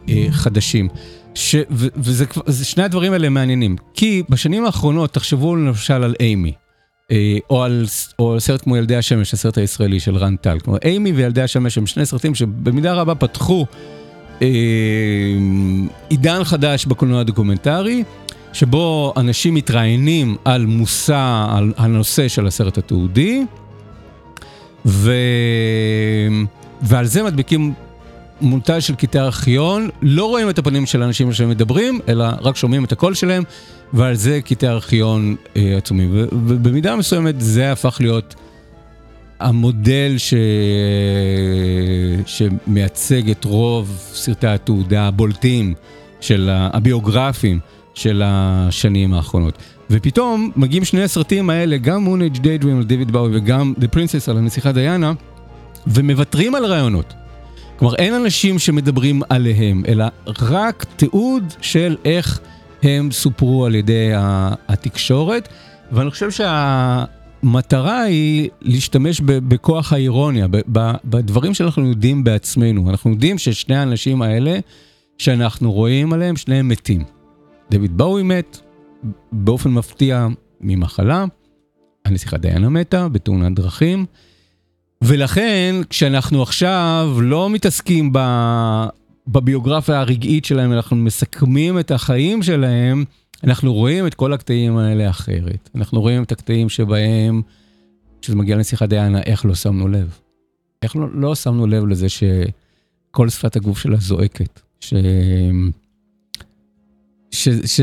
אה, חדשים. ש, ו, וזה זה, שני הדברים האלה מעניינים. כי בשנים האחרונות, תחשבו למשל על אימי, אה, או, על, או על סרט כמו ילדי השמש, הסרט הישראלי של רן טל. כלומר, אימי וילדי השמש הם שני סרטים שבמידה רבה פתחו עידן חדש בקולנוע הדוקומנטרי, שבו אנשים מתראיינים על מושא, על הנושא של הסרט התיעודי, ו... ועל זה מדביקים מונטאז' של קטעי ארכיון, לא רואים את הפנים של האנשים שמדברים, אלא רק שומעים את הקול שלהם, ועל זה קטעי ארכיון אה, עצומים. ובמידה מסוימת זה הפך להיות המודל ש... שמייצג את רוב סרטי התעודה הבולטים, של הביוגרפיים של השנים האחרונות. ופתאום מגיעים שני הסרטים האלה, גם מונג' דיידרים על דיוויד באוי וגם The Princess על הנסיכה דיאנה, ומוותרים על רעיונות. כלומר, אין אנשים שמדברים עליהם, אלא רק תיעוד של איך הם סופרו על ידי התקשורת, ואני חושב שהמטרה היא להשתמש בכוח האירוניה, בדברים שאנחנו יודעים בעצמנו. אנחנו יודעים ששני האנשים האלה, שאנחנו רואים עליהם, שניהם מתים. דויד באוי מת, באופן מפתיע ממחלה, הנסיכה דיינה מתה בתאונת דרכים, ולכן כשאנחנו עכשיו לא מתעסקים ב... בביוגרפיה הרגעית שלהם, אנחנו מסכמים את החיים שלהם, אנחנו רואים את כל הקטעים האלה אחרת. אנחנו רואים את הקטעים שבהם, כשזה מגיע לנסיכה דיינה, איך לא שמנו לב. איך לא, לא שמנו לב לזה שכל שפת הגוף שלה זועקת, ש... ש... ש...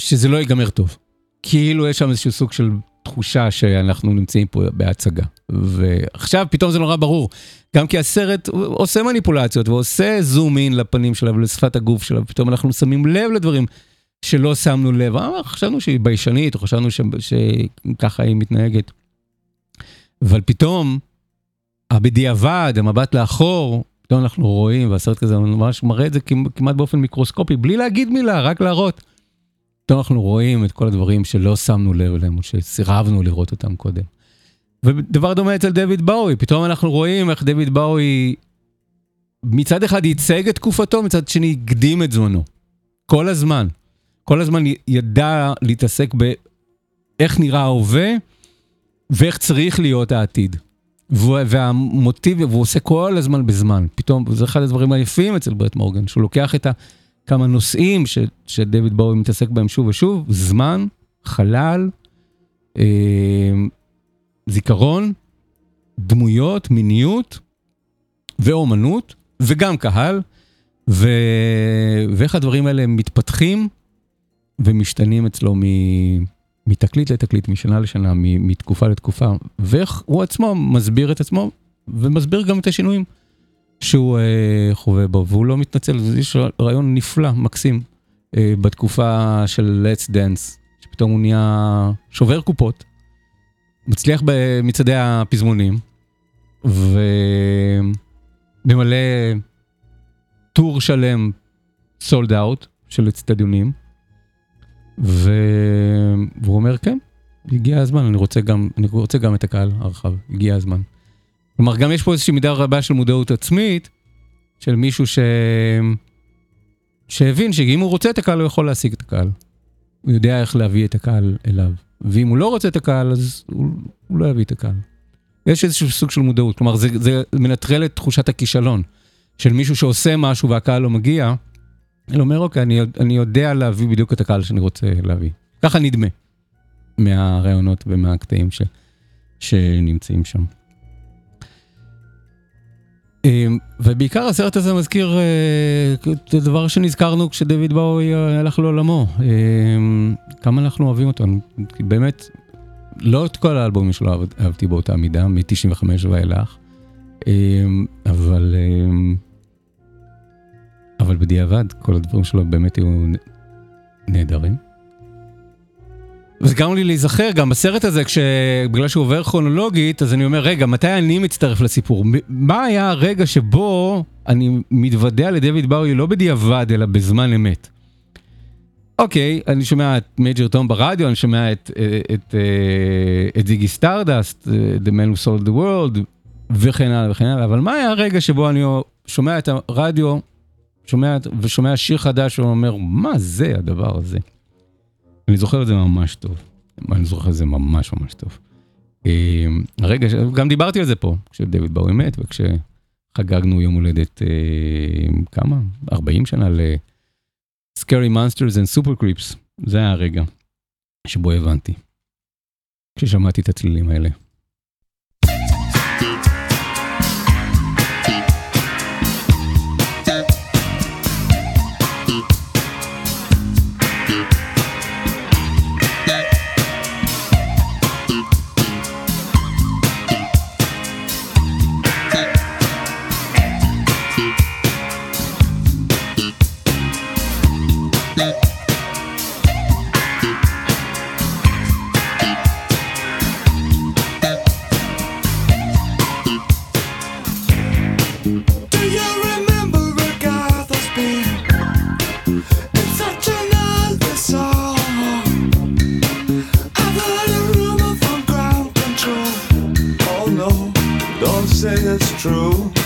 שזה לא ייגמר טוב. כאילו יש שם איזשהו סוג של תחושה שאנחנו נמצאים פה בהצגה. ועכשיו פתאום זה נורא ברור. גם כי הסרט עושה מניפולציות ועושה זום אין לפנים שלה ולשפת הגוף שלה, ופתאום אנחנו שמים לב לדברים שלא שמנו לב. אה, חשבנו שהיא ביישנית, או חשבנו ש... שככה היא מתנהגת. אבל פתאום, הבדיעבד, המבט לאחור, פתאום אנחנו רואים, והסרט כזה ממש מראה את זה כמעט באופן מיקרוסקופי, בלי להגיד מילה, רק להראות. פתאום אנחנו רואים את כל הדברים שלא שמנו לב אליהם, או שסירבנו לראות אותם קודם. ודבר דומה אצל דויד באוי, פתאום אנחנו רואים איך דויד באוי מצד אחד ייצג את תקופתו, מצד שני הקדים את זמנו. כל הזמן. כל הזמן ידע להתעסק באיך נראה ההווה ואיך צריך להיות העתיד. והמוטיב, והוא עושה כל הזמן בזמן. פתאום, זה אחד הדברים היפים אצל ברט מורגן, שהוא לוקח את כמה נושאים שדויד באוי מתעסק בהם שוב ושוב, זמן, חלל, אה, זיכרון, דמויות, מיניות ואומנות, וגם קהל, ו... ואיך הדברים האלה מתפתחים ומשתנים אצלו מ... מתקליט לתקליט, משנה לשנה, מ... מתקופה לתקופה, ואיך הוא עצמו מסביר את עצמו ומסביר גם את השינויים שהוא אה, חווה בו, והוא לא מתנצל, יש רעיון נפלא, מקסים, אה, בתקופה של Let's Dance, שפתאום הוא נהיה שובר קופות. מצליח במצעדי הפזמונים, וממלא טור שלם סולד אאוט של אצטדיונים, ו... והוא אומר כן, הגיע הזמן, אני רוצה גם, אני רוצה גם את הקהל הרחב, הגיע הזמן. כלומר, גם יש פה איזושהי מידה רבה של מודעות עצמית, של מישהו ש... שהבין שאם הוא רוצה את הקהל, הוא יכול להשיג את הקהל. הוא יודע איך להביא את הקהל אליו. ואם הוא לא רוצה את הקהל, אז הוא, הוא לא יביא את הקהל. יש איזשהו סוג של מודעות, כלומר זה, זה מנטרל את תחושת הכישלון של מישהו שעושה משהו והקהל לא מגיע, אני אומר, אוקיי, אני, אני יודע להביא בדיוק את הקהל שאני רוצה להביא. ככה נדמה מהרעיונות ומהקטעים ש, שנמצאים שם. אמ, ובעיקר הסרט הזה מזכיר אה, את הדבר שנזכרנו כשדויד באוי הלך לעולמו. אמ, כמה אנחנו אוהבים אותו, באמת, לא את כל האלבומים שלו אהבתי באותה מידה, מ-95 ואילך, אמ, אבל, אבל בדיעבד, כל הדברים שלו באמת היו נהדרים. וזה גרם לי להיזכר גם בסרט הזה, בגלל שהוא עובר כרונולוגית, אז אני אומר, רגע, מתי אני מצטרף לסיפור? מה היה הרגע שבו אני מתוודע לדויד באוי לא בדיעבד, אלא בזמן אמת? אוקיי, אני שומע את מייג'ר טום ברדיו, אני שומע את, את, את זיגי סטארדסט, The Man Who Sold the World, וכן הלאה וכן הלאה, אבל מה היה הרגע שבו אני שומע את הרדיו, שומע ושומע שיר חדש ואומר, מה זה הדבר הזה? אני זוכר את זה ממש טוב. אני זוכר את זה ממש ממש טוב. הרגע, גם דיברתי על זה פה, כשדויד בואי מת וכשחגגנו יום הולדת, כמה? 40 שנה ל-Scary Monsters and Super Creeps. זה היה הרגע שבו הבנתי. כששמעתי את הצלילים האלה. True.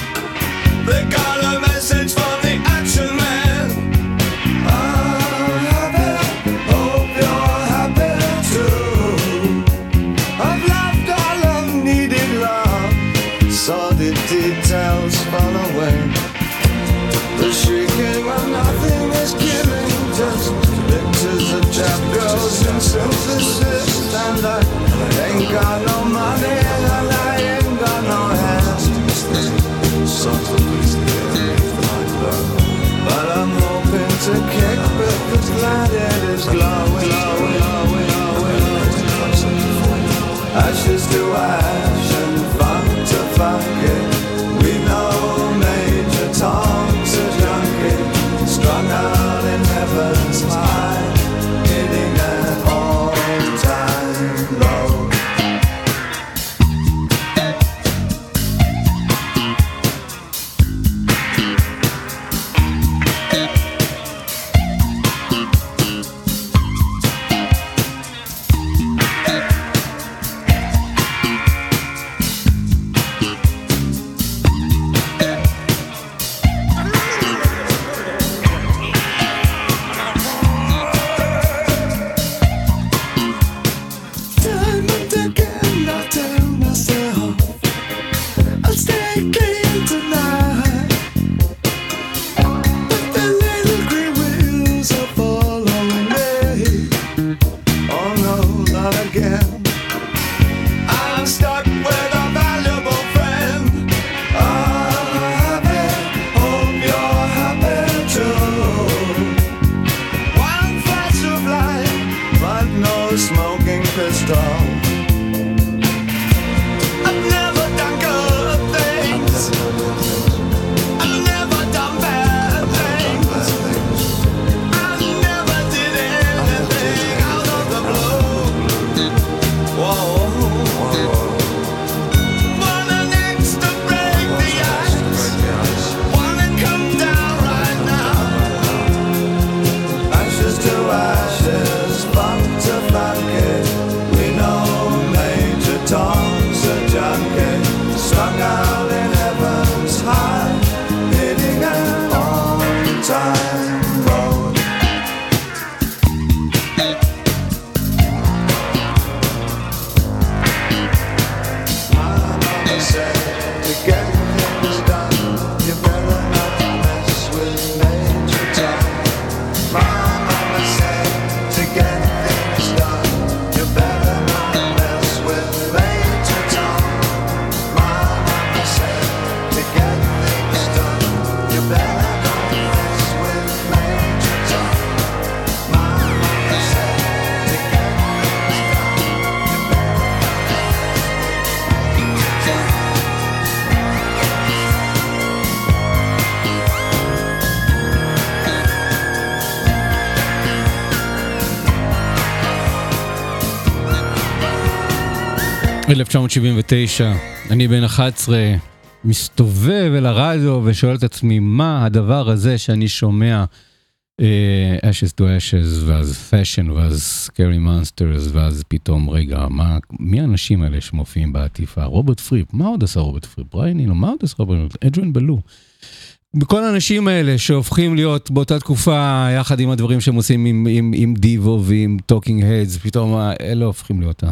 1979, אני בן 11, מסתובב אל הרדיו ושואל את עצמי, מה הדבר הזה שאני שומע? אה, Ashes to Ashes, ואז Fashion, ואז Scary Monsters, ואז פתאום, רגע, מה, מי האנשים האלה שמופיעים בעטיפה? רוברט פריפ, מה עוד עשה רוברט פריפ? בריאן אינו, מה עוד עשה רוברט פריפ? אדרין בלו. כל האנשים האלה שהופכים להיות באותה תקופה, יחד עם הדברים שהם עושים עם, עם, עם Devo ועם Talking Heads, פתאום ה- אלה הופכים להיות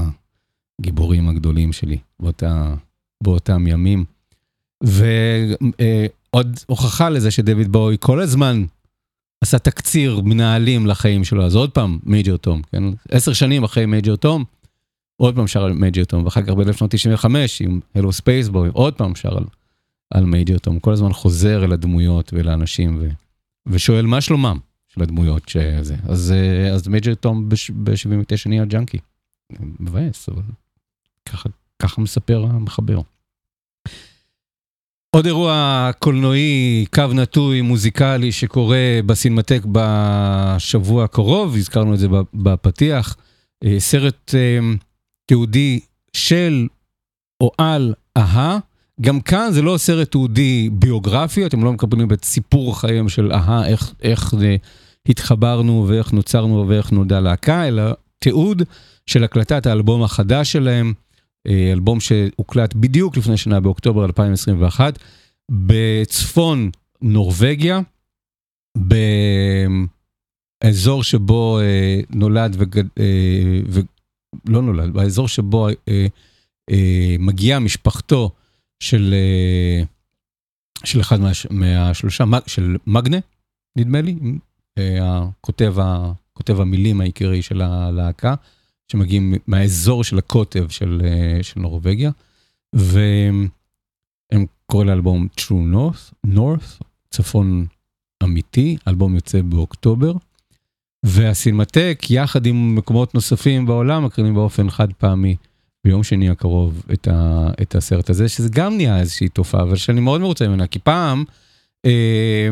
הגיבורים הגדולים שלי באותה, באותם ימים. ועוד הוכחה לזה שדויד בואי כל הזמן עשה תקציר מנהלים לחיים שלו, אז עוד פעם מייג'ר תום, כן? עשר שנים אחרי מייג'ר תום, עוד פעם שר על מייג'ר תום, ואחר כך ב-1995 עם Hello Spaceboy, עוד פעם שר על, על מייג'ר תום, כל הזמן חוזר אל הדמויות ואל האנשים ו, ושואל מה שלומם של הדמויות שזה. אז, אה, אז מייג'ר תום ב-79 נהיה ג'אנקי. מבאס, אבל ככה, ככה מספר המחבר. עוד אירוע קולנועי, קו נטוי, מוזיקלי, שקורה בסינמטק בשבוע הקרוב, הזכרנו את זה בפתיח. אה, סרט אה, תיעודי של או על אהה. גם כאן זה לא סרט תיעודי ביוגרפי, אתם לא מקבלים את סיפור חייהם של אהה, איך, איך זה התחברנו ואיך נוצרנו ואיך נולדה להקה, אלא תיעוד של הקלטת האלבום החדש שלהם, אה, אלבום שהוקלט בדיוק לפני שנה, באוקטובר 2021, בצפון נורבגיה, באזור שבו אה, נולד וגד... אה. לא נולד, באזור שבו אה, אה, מגיעה משפחתו של, אה, של אחד מה, מהשלושה, של מגנה, נדמה לי, אה, הכותב, ה- כותב המילים העיקרי של הלהקה, שמגיעים מהאזור של הקוטב של, אה, של נורבגיה, והם קוראים לאלבום True North, North, צפון אמיתי, אלבום יוצא באוקטובר, והסינמטק, יחד עם מקומות נוספים בעולם, מקרינים באופן חד פעמי ביום שני הקרוב את, ה, את הסרט הזה, שזה גם נהיה איזושהי תופעה, אבל שאני מאוד מרוצה ממנה, כי פעם, אה,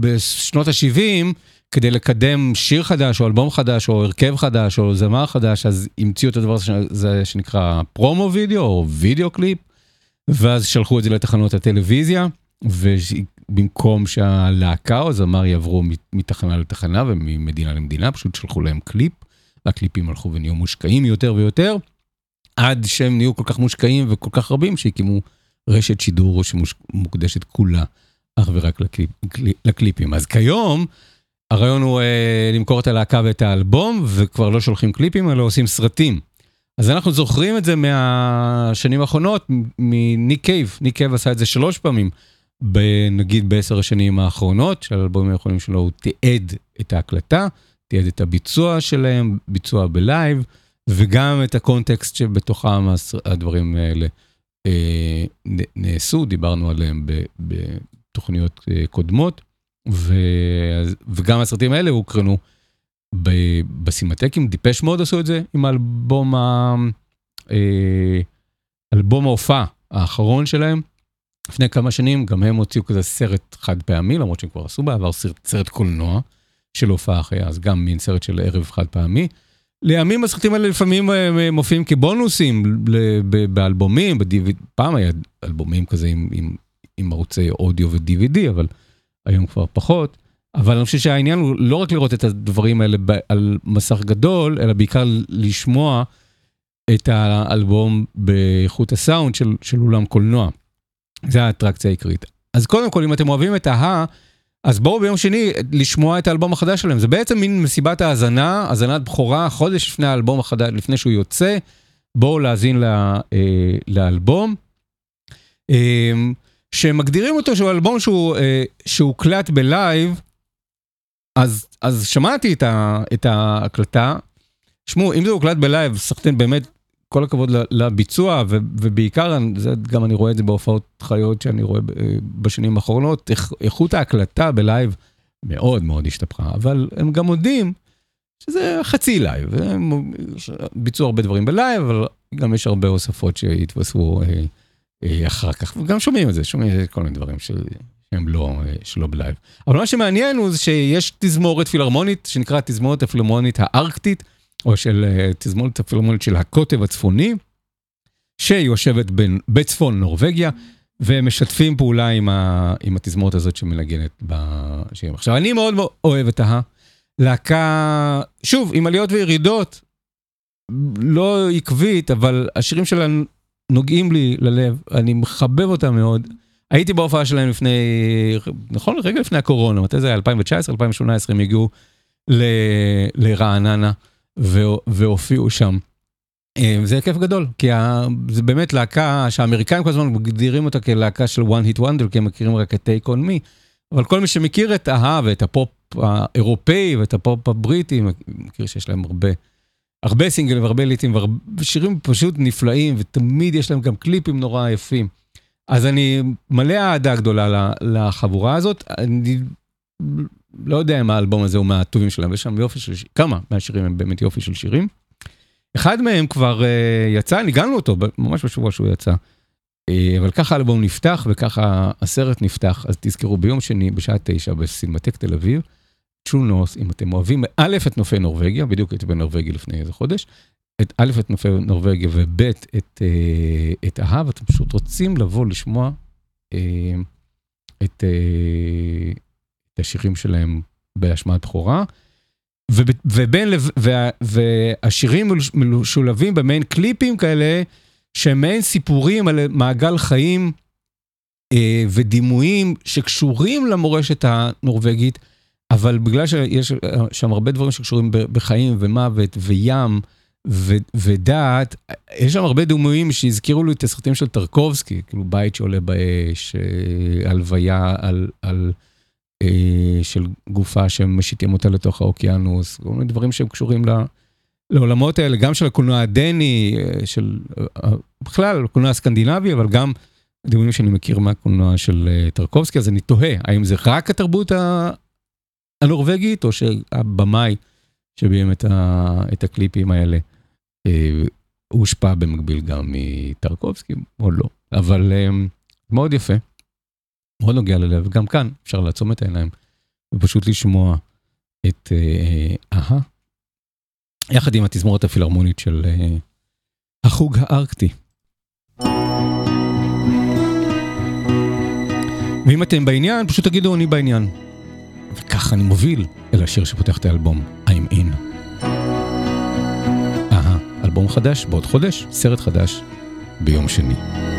בשנות ה-70, כדי לקדם שיר חדש, או אלבום חדש, או הרכב חדש, או זמר חדש, אז המציאו את הדבר הזה שנקרא פרומו וידאו, או וידאו קליפ, ואז שלחו את זה לתחנות הטלוויזיה, ובמקום שהלהקה או זמר יעברו מתחנה לתחנה וממדינה למדינה, פשוט שלחו להם קליפ, והקליפים הלכו ונהיו מושקעים יותר ויותר, עד שהם נהיו כל כך מושקעים וכל כך רבים, שהקימו רשת שידור שמוקדשת כולה אך ורק לקליפ, לקליפים. אז כיום, הרעיון הוא אה, למכור את הלהקה ואת האלבום, וכבר לא שולחים קליפים, אלא עושים סרטים. אז אנחנו זוכרים את זה מהשנים האחרונות, מניק קייב. ניק קייב עשה את זה שלוש פעמים, נגיד בעשר השנים האחרונות, של האלבומים האחרונים שלו, הוא תיעד את ההקלטה, תיעד את הביצוע שלהם, ביצוע בלייב, וגם את הקונטקסט שבתוכם הדברים האלה אה, נעשו, דיברנו עליהם בתוכניות אה, קודמות. ו... וגם הסרטים האלה הוקרנו ב... בסימטקים, דיפש מאוד עשו את זה עם האלבום, ה... אה, אלבום ההופעה האחרון שלהם. לפני כמה שנים גם הם הוציאו כזה סרט חד פעמי, למרות שהם כבר עשו בעבר סרט, סרט קולנוע של הופעה אחרי, אז גם מין סרט של ערב חד פעמי. לימים הסרטים האלה לפעמים אה, מופיעים כבונוסים באלבומים, בדיוויד, פעם היה אלבומים כזה עם, עם, עם ערוצי אודיו ו-DVD, אבל היום כבר פחות, אבל אני חושב שהעניין הוא לא רק לראות את הדברים האלה על מסך גדול, אלא בעיקר לשמוע את האלבום באיכות הסאונד של, של אולם קולנוע. זה האטרקציה העיקרית. אז קודם כל, אם אתם אוהבים את A-ha, אז בואו ביום שני לשמוע את האלבום החדש שלהם. זה בעצם מין מסיבת האזנה, האזנת בכורה, חודש לפני האלבום החדש, לפני שהוא יוצא, בואו להאזין לה, אה, לאלבום. אה, שמגדירים אותו שהוא אלבום שהוא, אה, שהוקלט בלייב, אז, אז שמעתי את, ה, את ההקלטה. שמעו, אם זה הוקלט בלייב, סחטן באמת, כל הכבוד לביצוע, ו, ובעיקר, זה, גם אני רואה את זה בהופעות חיות שאני רואה בשנים האחרונות, איך, איכות ההקלטה בלייב מאוד מאוד השתבחה, אבל הם גם מודים שזה חצי לייב, הם ביצעו הרבה דברים בלייב, אבל גם יש הרבה הוספות שהתווספו. אה, אחר כך, וגם שומעים את זה, שומעים את כל מיני דברים שהם לא, שלא בלייב. אבל מה שמעניין הוא שיש תזמורת פילהרמונית שנקראת תזמורת הפילהרמונית הארקטית, או של תזמורת הפילהרמונית של הקוטב הצפוני, שהיא יושבת בצפון נורבגיה, והם משתפים פעולה עם, ה, עם התזמורת הזאת שמנגנת בשירים. עכשיו, אני מאוד אוהב את ההא. להקה, שוב, עם עליות וירידות, לא עקבית, אבל השירים שלנו נוגעים לי ללב, אני מחבב אותם מאוד. הייתי בהופעה שלהם לפני, נכון, רגע לפני הקורונה, מתי זה היה? 2019, 2018, הם הגיעו ל, לרעננה והופיעו שם. זה כיף גדול, כי זה באמת להקה שהאמריקאים כל הזמן מגדירים אותה כלהקה של one hit wonder, כי הם מכירים רק את take on me, אבל כל מי שמכיר את ההא ואת הפופ האירופאי ואת הפופ הבריטי, מכיר שיש להם הרבה. הרבה סינגלים והרבה ליטים ושירים פשוט נפלאים ותמיד יש להם גם קליפים נורא יפים. אז אני מלא אהדה גדולה לחבורה הזאת. אני לא יודע אם האלבום הזה הוא מהטובים שלהם, יש שם יופי של שירים, כמה מהשירים הם באמת יופי של שירים. אחד מהם כבר uh, יצא, ניגענו אותו ממש בשבוע שהוא יצא. Uh, אבל ככה האלבום נפתח וככה הסרט נפתח, אז תזכרו ביום שני בשעה תשע בסינמטק תל אביב. True North, אם אתם אוהבים, א', את נופי נורבגיה, בדיוק הייתי בנורבגיה לפני איזה חודש, את א', את נופי נורבגיה, וב', את, אה, את אהב, אתם פשוט רוצים לבוא לשמוע אה, את, אה, את השירים שלהם בהשמעת בכורה, ובין, וה, והשירים משולבים במעין קליפים כאלה, שהם מעין סיפורים על מעגל חיים אה, ודימויים שקשורים למורשת הנורבגית, אבל בגלל שיש שם הרבה דברים שקשורים בחיים ומוות וים ו- ודת, יש שם הרבה דימויים שהזכירו לי את הסרטים של טרקובסקי, כאילו בית שעולה באש, אה, הלוויה על, על, אה, של גופה שמשיתים אותה לתוך האוקיינוס, כל מיני דברים שהם קשורים ל... לעולמות האלה, גם של הקולנוע הדני, אה, של אה, בכלל, הקולנוע הסקנדינבי, אבל גם דימויים שאני מכיר מהקולנוע של אה, טרקובסקי, אז אני תוהה, האם זה רק התרבות הנורבגית, או שהבמאי שביים את, את הקליפים האלה אה, הושפע במקביל גם מטרקובסקי, או לא. אבל אה, מאוד יפה, מאוד נוגע ללב, גם כאן אפשר לעצום את העיניים ופשוט לשמוע את אה, אהה. יחד עם התזמורת הפילהרמונית של אה, החוג הארקטי. ואם אתם בעניין, פשוט תגידו אני בעניין. וככה אני מוביל אל השיר שפותח את האלבום, I'm In. אהה, אלבום חדש בעוד חודש, סרט חדש ביום שני.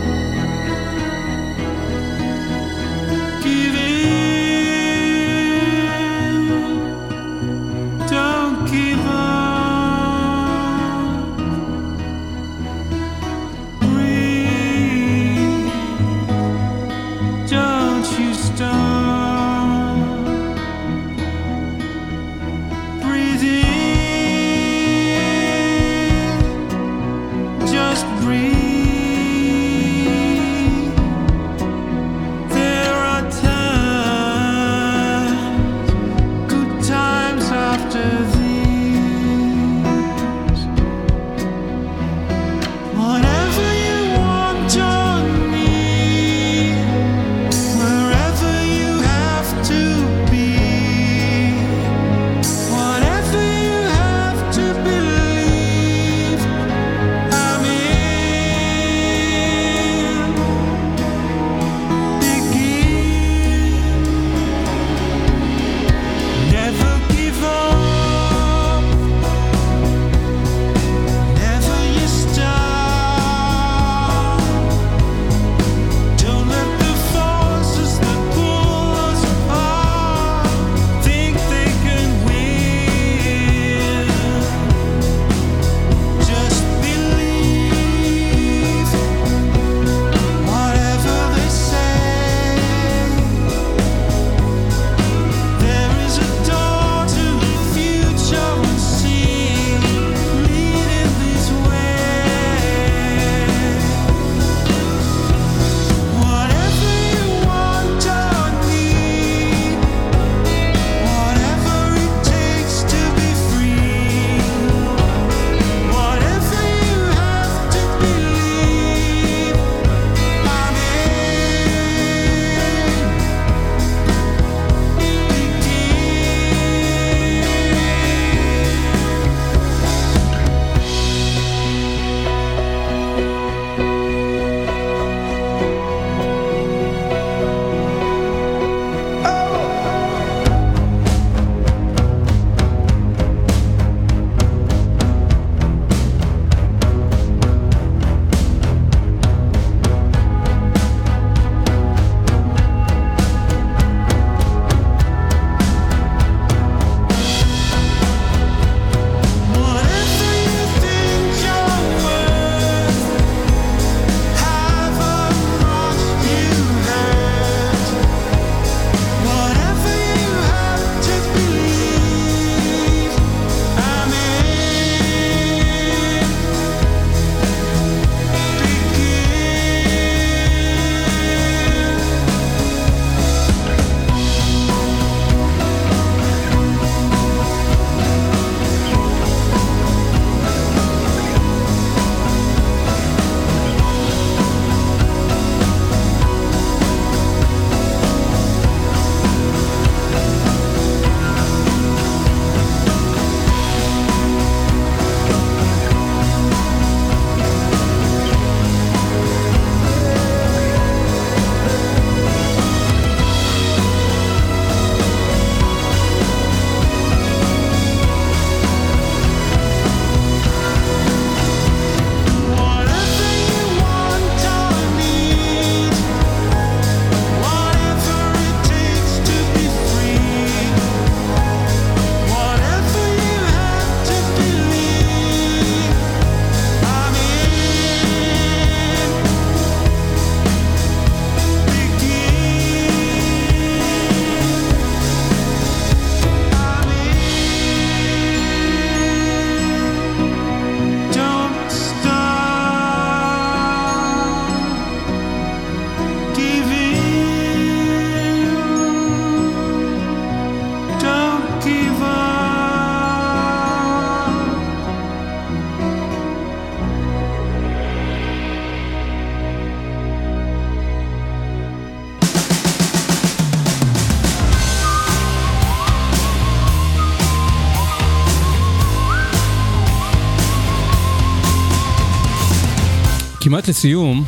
לסיום,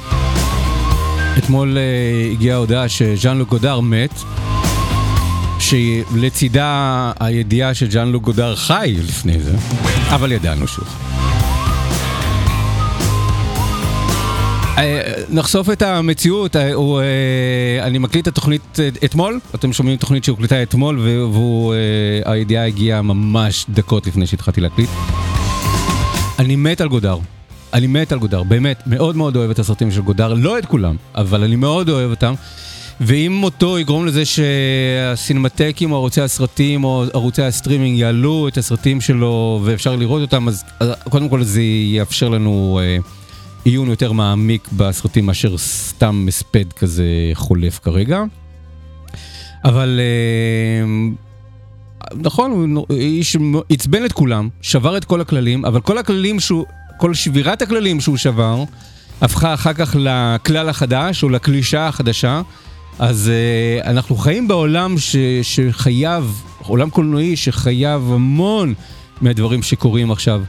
אתמול אה, הגיעה ההודעה שז'אן לוק גודר מת, שלצידה הידיעה שז'אן לוק גודר חי לפני זה, אבל ידענו חי. אה, נחשוף את המציאות, אה, הוא, אני מקליט את התוכנית אתמול, אתם שומעים תוכנית שהוקלטה אתמול והידיעה הגיעה ממש דקות לפני שהתחלתי להקליט. אני מת על גודאר, אני מת על גודאר, באמת, מאוד מאוד אוהב את הסרטים של גודאר, לא את כולם, אבל אני מאוד אוהב אותם. ואם מותו יגרום לזה שהסינמטקים או ערוצי הסרטים או ערוצי הסטרימינג יעלו את הסרטים שלו ואפשר לראות אותם, אז, קודם כל זה יאפשר לנו אה, עיון יותר מעמיק בסרטים מאשר סתם הספד כזה חולף כרגע. אבל אה, נכון, הוא איש עצבן את כולם, שבר את כל הכללים, אבל כל הכללים שהוא, כל שבירת הכללים שהוא שבר, הפכה אחר כך לכלל החדש או לקלישה החדשה. אז uh, אנחנו חיים בעולם ש, שחייב, עולם קולנועי שחייב המון מהדברים שקורים עכשיו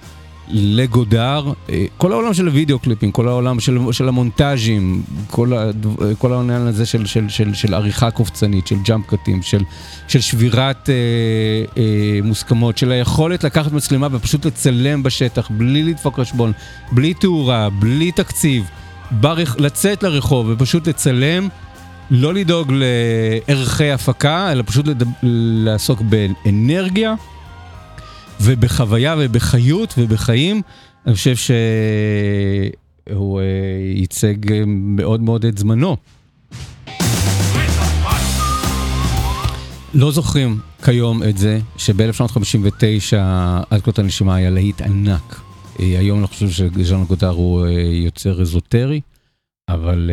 לגודר. Uh, כל העולם של הוידאו קליפים, כל העולם של, של המונטאז'ים, כל, הדו, כל העניין הזה של, של, של, של עריכה קופצנית, של ג'אמפ קאטים, של, של שבירת uh, uh, מוסכמות, של היכולת לקחת מצלמה ופשוט לצלם בשטח בלי לדפוק חשבון, בלי תאורה, בלי תקציב, ברח, לצאת לרחוב ופשוט לצלם. לא לדאוג לערכי הפקה, אלא פשוט לדב... לעסוק באנרגיה ובחוויה ובחיות ובחיים. אני חושב שהוא אה, ייצג מאוד מאוד את זמנו. לא זוכרים כיום את זה שב-1959 עד כלות הנשימה היה להיט ענק. אה, היום אני חושב שז'אן גודר הוא אה, יוצר אזוטרי, אבל...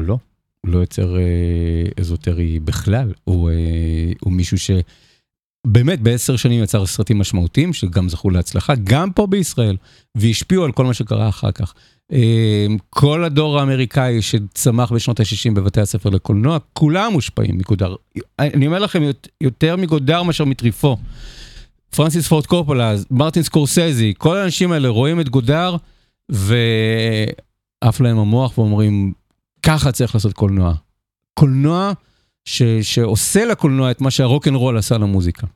הוא לא, הוא לא יוצר אה, אזוטרי בכלל, הוא, אה, הוא מישהו שבאמת בעשר שנים יצר סרטים משמעותיים, שגם זכו להצלחה, גם פה בישראל, והשפיעו על כל מה שקרה אחר כך. אה, כל הדור האמריקאי שצמח בשנות ה-60 בבתי הספר לקולנוע, כולם מושפעים מגודר. אני אומר לכם, יותר מגודר מאשר מטריפו. פרנסיס פורט קופולה, מרטין סקורסזי, כל האנשים האלה רואים את גודר, ועף להם המוח ואומרים, ככה צריך לעשות קולנוע. קולנוע ש, שעושה לקולנוע את מה שהרוקנרול עשה למוזיקה.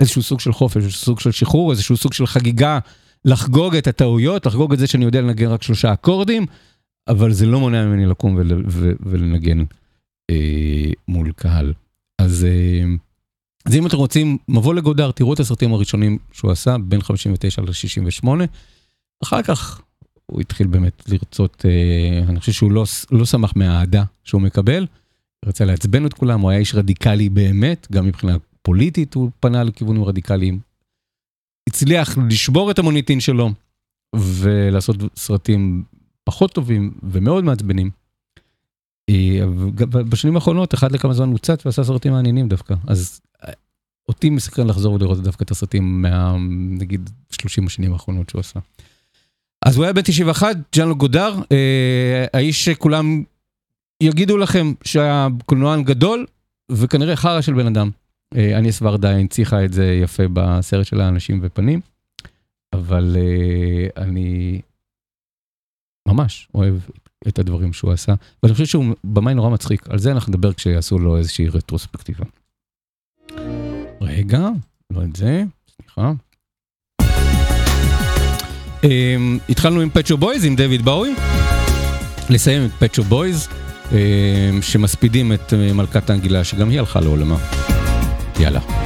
איזשהו סוג של חופש, איזשהו סוג של שחרור, איזשהו סוג של חגיגה, לחגוג את הטעויות, לחגוג את זה שאני יודע לנגן רק שלושה אקורדים, אבל זה לא מונע ממני לקום ול, ו, ולנגן אה, מול קהל. אז, אה, אז אם אתם רוצים, מבוא לגודר, תראו את הסרטים הראשונים שהוא עשה, בין 59 ל-68. אחר כך הוא התחיל באמת לרצות, אה, אני חושב שהוא לא, לא שמח מהאהדה שהוא מקבל, רצה לעצבן את כולם, הוא היה איש רדיקלי באמת, גם מבחינה פוליטית הוא פנה לכיוונים רדיקליים. הצליח לשבור את המוניטין שלו ולעשות סרטים פחות טובים ומאוד מעצבנים. אה, בשנים האחרונות, אחד לכמה זמן הוא צץ ועשה סרטים מעניינים דווקא, אז אה, אותי מסקרן לחזור ולראות דווקא את הסרטים מה... נגיד 30 השנים האחרונות שהוא עשה. אז הוא היה בן 91, ג'אן גודר, אה, האיש שכולם יגידו לכם שהיה קולנוען גדול, וכנראה חרא של בן אדם. אה, אניס ורדה הנציחה את זה יפה בסרט של האנשים ופנים, אבל אה, אני ממש אוהב את הדברים שהוא עשה, ואני חושב שהוא במאי נורא מצחיק, על זה אנחנו נדבר כשיעשו לו איזושהי רטרוספקטיבה. רגע, לא את זה, סליחה. אמ, התחלנו עם פט שופ בויז, עם דיוויד בואי, לסיים עם פט שופ בויז, שמספידים את אה, מלכת אנגליה, שגם היא הלכה לעולמה. יאללה.